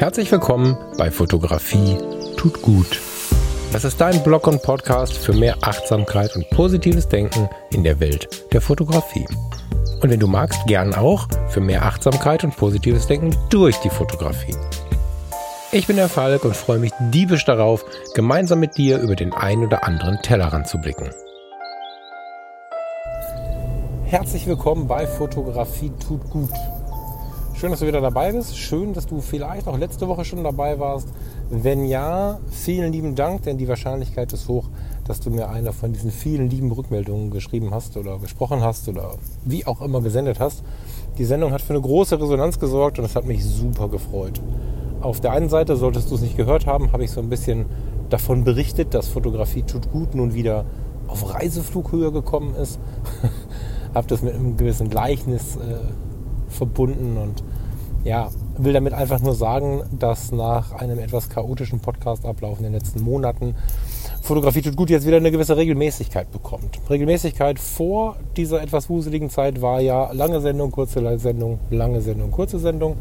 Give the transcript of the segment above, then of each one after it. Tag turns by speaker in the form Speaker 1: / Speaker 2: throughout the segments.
Speaker 1: Herzlich willkommen bei Fotografie tut gut. Das ist dein Blog und Podcast für mehr Achtsamkeit und positives Denken in der Welt der Fotografie. Und wenn du magst, gern auch für mehr Achtsamkeit und positives Denken durch die Fotografie. Ich bin der Falk und freue mich diebisch darauf, gemeinsam mit dir über den ein oder anderen Tellerrand zu blicken. Herzlich willkommen bei Fotografie tut gut. Schön, dass du wieder dabei bist. Schön, dass du vielleicht auch letzte Woche schon dabei warst. Wenn ja, vielen lieben Dank, denn die Wahrscheinlichkeit ist hoch, dass du mir eine von diesen vielen lieben Rückmeldungen geschrieben hast oder gesprochen hast oder wie auch immer gesendet hast. Die Sendung hat für eine große Resonanz gesorgt und es hat mich super gefreut. Auf der einen Seite, solltest du es nicht gehört haben, habe ich so ein bisschen davon berichtet, dass Fotografie tut gut nun wieder auf Reiseflughöhe gekommen ist. habe das mit einem gewissen Gleichnis äh, verbunden und ja, will damit einfach nur sagen, dass nach einem etwas chaotischen Podcastablauf in den letzten Monaten Fotografie tut gut jetzt wieder eine gewisse Regelmäßigkeit bekommt. Regelmäßigkeit vor dieser etwas wuseligen Zeit war ja lange Sendung, kurze Sendung, lange Sendung, kurze Sendung.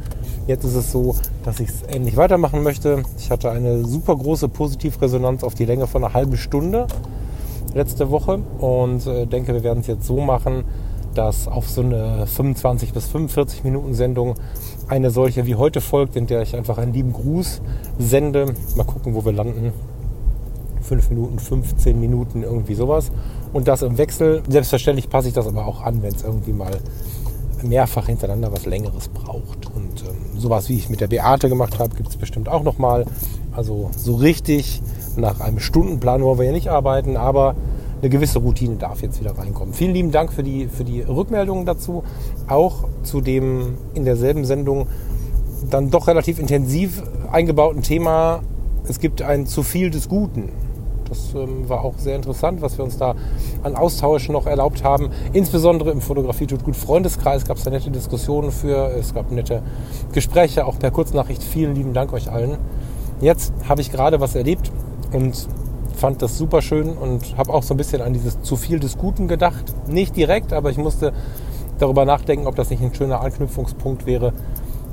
Speaker 1: Jetzt ist es so, dass ich es ähnlich weitermachen möchte. Ich hatte eine super große Positivresonanz auf die Länge von einer halben Stunde letzte Woche und äh, denke, wir werden es jetzt so machen, dass auf so eine 25 bis 45 Minuten Sendung eine solche wie heute folgt, in der ich einfach einen lieben Gruß sende. Mal gucken, wo wir landen. 5 Minuten, 15 Minuten, irgendwie sowas. Und das im Wechsel. Selbstverständlich passe ich das aber auch an, wenn es irgendwie mal mehrfach hintereinander was Längeres braucht. Und ähm, sowas, wie ich mit der Beate gemacht habe, gibt es bestimmt auch nochmal. Also so richtig nach einem Stundenplan wollen wir ja nicht arbeiten, aber eine gewisse Routine darf jetzt wieder reinkommen. Vielen lieben Dank für die, für die Rückmeldungen dazu. Auch zu dem in derselben Sendung dann doch relativ intensiv eingebauten Thema, es gibt ein zu viel des Guten. Das ähm, war auch sehr interessant, was wir uns da an Austausch noch erlaubt haben. Insbesondere im Fotografie tut gut Freundeskreis gab es da nette Diskussionen für. Es gab nette Gespräche, auch per Kurznachricht. Vielen lieben Dank euch allen. Jetzt habe ich gerade was erlebt und fand das super schön und habe auch so ein bisschen an dieses zu viel des Guten gedacht. Nicht direkt, aber ich musste darüber nachdenken, ob das nicht ein schöner Anknüpfungspunkt wäre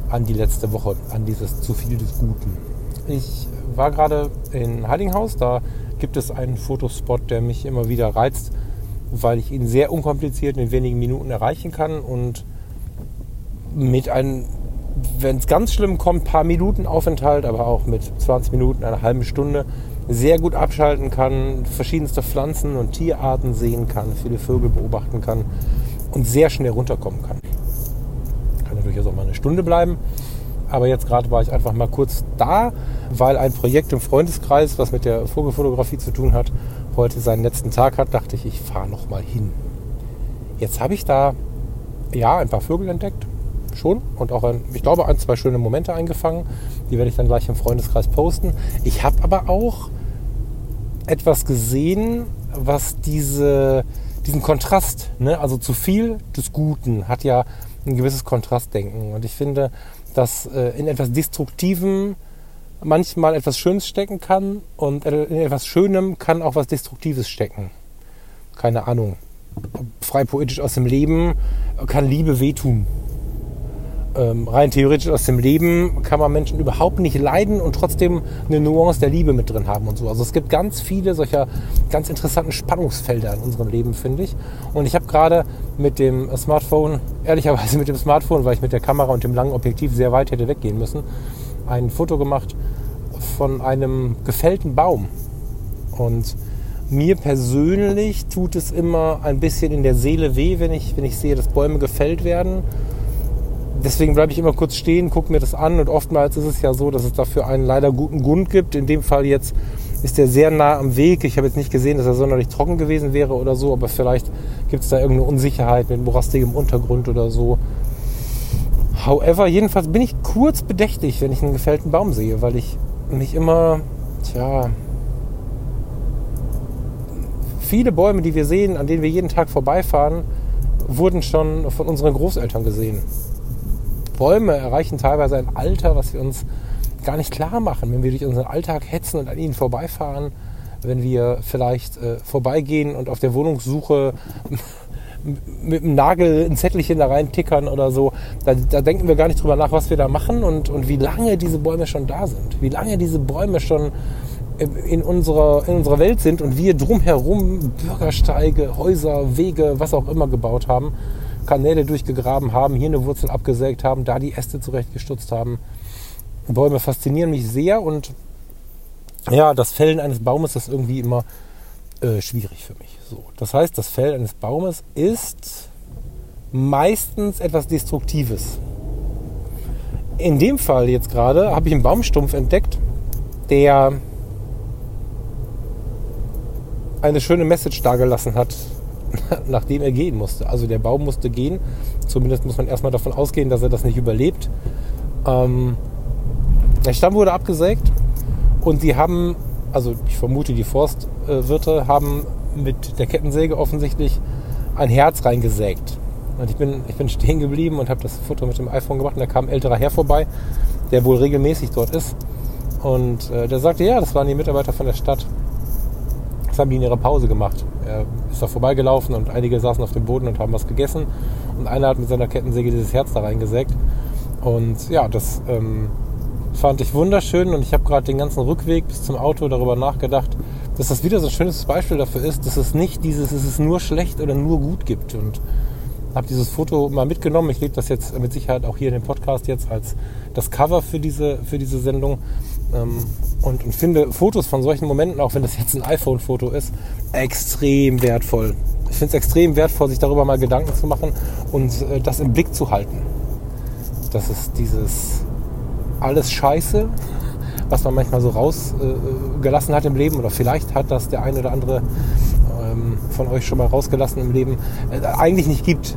Speaker 1: an die letzte Woche, an dieses zu viel des Guten. Ich war gerade in Heidinghaus, da gibt es einen Fotospot, der mich immer wieder reizt, weil ich ihn sehr unkompliziert in wenigen Minuten erreichen kann und mit einem, wenn es ganz schlimm kommt, paar Minuten Aufenthalt, aber auch mit 20 Minuten, einer halben Stunde sehr gut abschalten kann, verschiedenste Pflanzen und Tierarten sehen kann, viele Vögel beobachten kann und sehr schnell runterkommen kann. Kann natürlich auch mal eine Stunde bleiben, aber jetzt gerade war ich einfach mal kurz da, weil ein Projekt im Freundeskreis, was mit der Vogelfotografie zu tun hat, heute seinen letzten Tag hat, dachte ich, ich fahre noch mal hin. Jetzt habe ich da ja ein paar Vögel entdeckt, schon und auch ein, ich glaube ein, zwei schöne Momente eingefangen. Die werde ich dann gleich im Freundeskreis posten. Ich habe aber auch etwas gesehen, was diese, diesen Kontrast, ne, also zu viel des Guten, hat ja ein gewisses Kontrastdenken. Und ich finde, dass äh, in etwas Destruktivem manchmal etwas Schönes stecken kann und in etwas Schönem kann auch was Destruktives stecken. Keine Ahnung. Frei poetisch aus dem Leben kann Liebe wehtun ähm, rein theoretisch aus dem Leben kann man Menschen überhaupt nicht leiden und trotzdem eine Nuance der Liebe mit drin haben und so. Also es gibt ganz viele solcher ganz interessanten Spannungsfelder in unserem Leben, finde ich. Und ich habe gerade mit dem Smartphone, ehrlicherweise mit dem Smartphone, weil ich mit der Kamera und dem langen Objektiv sehr weit hätte weggehen müssen, ein Foto gemacht von einem gefällten Baum. Und mir persönlich tut es immer ein bisschen in der Seele weh, wenn ich, wenn ich sehe, dass Bäume gefällt werden deswegen bleibe ich immer kurz stehen, gucke mir das an und oftmals ist es ja so, dass es dafür einen leider guten Grund gibt. In dem Fall jetzt ist er sehr nah am Weg. Ich habe jetzt nicht gesehen, dass er sonderlich trocken gewesen wäre oder so, aber vielleicht gibt es da irgendeine Unsicherheit mit morastigem Untergrund oder so. However, jedenfalls bin ich kurz bedächtig, wenn ich einen gefällten Baum sehe, weil ich mich immer, tja, viele Bäume, die wir sehen, an denen wir jeden Tag vorbeifahren, wurden schon von unseren Großeltern gesehen. Bäume erreichen teilweise ein Alter, was wir uns gar nicht klar machen, wenn wir durch unseren Alltag hetzen und an ihnen vorbeifahren, wenn wir vielleicht äh, vorbeigehen und auf der Wohnungssuche mit einem Nagel ein Zettelchen da rein tickern oder so. Da, da, denken wir gar nicht drüber nach, was wir da machen und, und wie lange diese Bäume schon da sind. Wie lange diese Bäume schon in unserer, in unserer Welt sind und wir drumherum Bürgersteige, Häuser, Wege, was auch immer gebaut haben, Kanäle durchgegraben haben, hier eine Wurzel abgesägt haben, da die Äste zurechtgestutzt haben. Bäume faszinieren mich sehr und ja, das Fällen eines Baumes ist irgendwie immer äh, schwierig für mich. So, das heißt, das Fällen eines Baumes ist meistens etwas Destruktives. In dem Fall jetzt gerade habe ich einen Baumstumpf entdeckt, der eine schöne Message dargelassen hat, nachdem er gehen musste. Also der Baum musste gehen. Zumindest muss man erstmal davon ausgehen, dass er das nicht überlebt. Ähm, der Stamm wurde abgesägt und sie haben, also ich vermute, die Forstwirte haben mit der Kettensäge offensichtlich ein Herz reingesägt. Und ich bin, ich bin stehen geblieben und habe das Foto mit dem iPhone gemacht und da kam ein älterer Herr vorbei, der wohl regelmäßig dort ist. Und äh, der sagte, ja, das waren die Mitarbeiter von der Stadt. In ihrer Pause gemacht. Er ist da vorbeigelaufen und einige saßen auf dem Boden und haben was gegessen. Und einer hat mit seiner Kettensäge dieses Herz da reingesägt. Und ja, das ähm, fand ich wunderschön und ich habe gerade den ganzen Rückweg bis zum Auto darüber nachgedacht, dass das wieder so ein schönes Beispiel dafür ist, dass es nicht dieses, es nur schlecht oder nur gut gibt. Und habe dieses Foto mal mitgenommen. Ich lebe das jetzt mit Sicherheit auch hier in dem Podcast jetzt als das Cover für diese, für diese Sendung. Ähm, und, und finde Fotos von solchen Momenten, auch wenn das jetzt ein iPhone-Foto ist, extrem wertvoll. Ich finde es extrem wertvoll, sich darüber mal Gedanken zu machen und äh, das im Blick zu halten. Das ist dieses alles Scheiße, was man manchmal so rausgelassen äh, hat im Leben, oder vielleicht hat das der eine oder andere ähm, von euch schon mal rausgelassen im Leben, äh, eigentlich nicht gibt.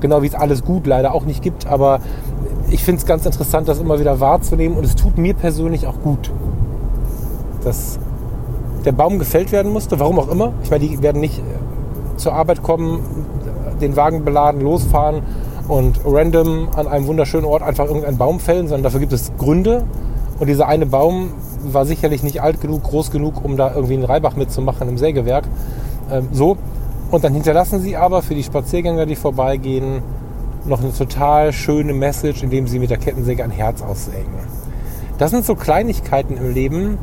Speaker 1: Genau wie es alles gut leider auch nicht gibt, aber ich finde es ganz interessant, das immer wieder wahrzunehmen und es tut mir persönlich auch gut, dass der Baum gefällt werden musste, warum auch immer. Ich meine, die werden nicht äh, zur Arbeit kommen, den Wagen beladen, losfahren und random an einem wunderschönen Ort einfach irgendeinen Baum fällen, sondern dafür gibt es Gründe. Und dieser eine Baum war sicherlich nicht alt genug, groß genug, um da irgendwie einen Reibach mitzumachen im Sägewerk. Ähm, so. Und dann hinterlassen sie aber für die Spaziergänger, die vorbeigehen, noch eine total schöne Message, indem sie mit der Kettensäge ein Herz aussägen. Das sind so Kleinigkeiten im Leben,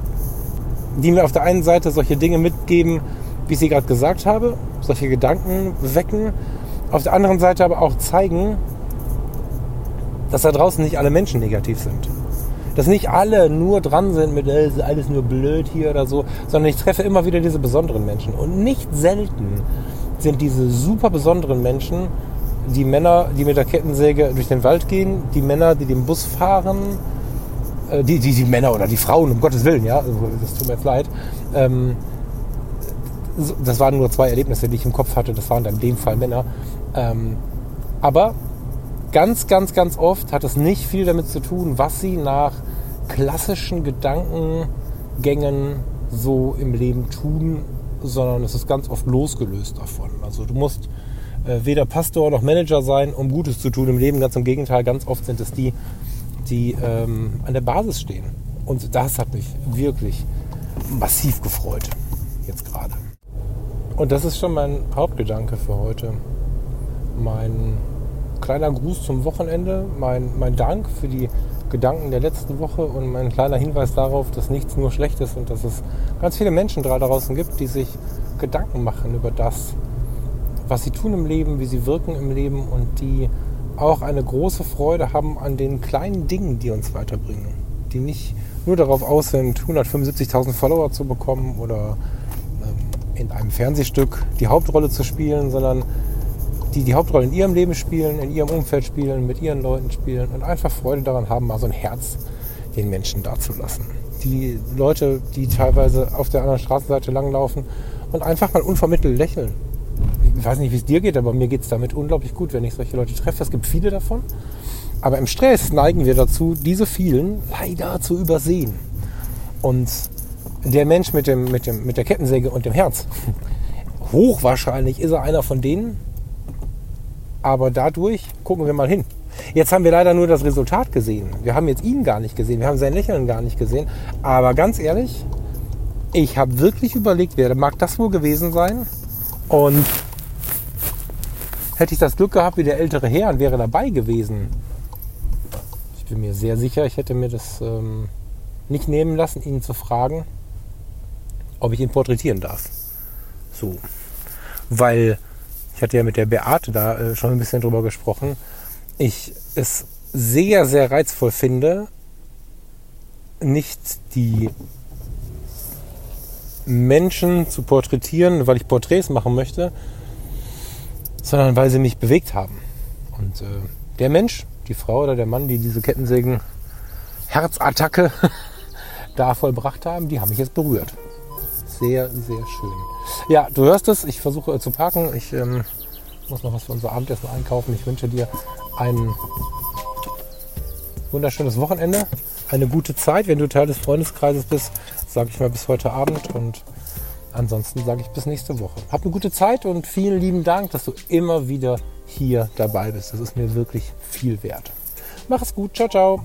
Speaker 1: die mir auf der einen Seite solche Dinge mitgeben, wie ich sie gerade gesagt habe, solche Gedanken wecken, auf der anderen Seite aber auch zeigen, dass da draußen nicht alle Menschen negativ sind. Dass nicht alle nur dran sind mit, äh, alles nur blöd hier oder so, sondern ich treffe immer wieder diese besonderen Menschen. Und nicht selten sind diese super besonderen Menschen die Männer, die mit der Kettensäge durch den Wald gehen, die Männer, die den Bus fahren, äh, die, die, die Männer oder die Frauen, um Gottes Willen, ja, also, das tut mir jetzt leid. Ähm, das waren nur zwei Erlebnisse, die ich im Kopf hatte, das waren dann in dem Fall Männer. Ähm, aber ganz, ganz, ganz oft hat es nicht viel damit zu tun, was sie nach klassischen Gedankengängen so im Leben tun, sondern es ist ganz oft losgelöst davon. Also du musst weder Pastor noch Manager sein, um Gutes zu tun im Leben. Ganz im Gegenteil, ganz oft sind es die, die ähm, an der Basis stehen. Und das hat mich wirklich massiv gefreut, jetzt gerade. Und das ist schon mein Hauptgedanke für heute. Mein kleiner Gruß zum Wochenende, mein, mein Dank für die Gedanken der letzten Woche und mein kleiner Hinweis darauf, dass nichts nur schlecht ist und dass es ganz viele Menschen da draußen gibt, die sich Gedanken machen über das, was sie tun im Leben, wie sie wirken im Leben und die auch eine große Freude haben an den kleinen Dingen, die uns weiterbringen. Die nicht nur darauf aus sind, 175.000 Follower zu bekommen oder ähm, in einem Fernsehstück die Hauptrolle zu spielen, sondern die die Hauptrolle in ihrem Leben spielen, in ihrem Umfeld spielen, mit ihren Leuten spielen und einfach Freude daran haben, mal so ein Herz den Menschen dazulassen. Die Leute, die teilweise auf der anderen Straßenseite langlaufen und einfach mal unvermittelt lächeln ich weiß nicht, wie es dir geht, aber mir geht es damit unglaublich gut, wenn ich solche Leute treffe. Es gibt viele davon. Aber im Stress neigen wir dazu, diese vielen leider zu übersehen. Und der Mensch mit, dem, mit, dem, mit der Kettensäge und dem Herz, hochwahrscheinlich ist er einer von denen. Aber dadurch gucken wir mal hin. Jetzt haben wir leider nur das Resultat gesehen. Wir haben jetzt ihn gar nicht gesehen. Wir haben sein Lächeln gar nicht gesehen. Aber ganz ehrlich, ich habe wirklich überlegt, wer mag das wohl gewesen sein? Und hätte ich das Glück gehabt wie der ältere Herr und wäre dabei gewesen. Ich bin mir sehr sicher, ich hätte mir das ähm, nicht nehmen lassen, ihn zu fragen, ob ich ihn porträtieren darf. So. Weil ich hatte ja mit der Beate da äh, schon ein bisschen drüber gesprochen. Ich es sehr, sehr reizvoll finde, nicht die Menschen zu porträtieren, weil ich Porträts machen möchte, sondern weil sie mich bewegt haben. Und äh, der Mensch, die Frau oder der Mann, die diese Kettensägen Herzattacke da vollbracht haben, die haben mich jetzt berührt. Sehr, sehr schön. Ja, du hörst es, ich versuche äh, zu parken. Ich ähm, muss noch was für unser Abendessen einkaufen. Ich wünsche dir ein wunderschönes Wochenende, eine gute Zeit. Wenn du Teil des Freundeskreises bist, sage ich mal bis heute Abend und ansonsten sage ich bis nächste Woche. Hab eine gute Zeit und vielen lieben Dank, dass du immer wieder hier dabei bist. Das ist mir wirklich viel wert. Mach es gut. Ciao, ciao.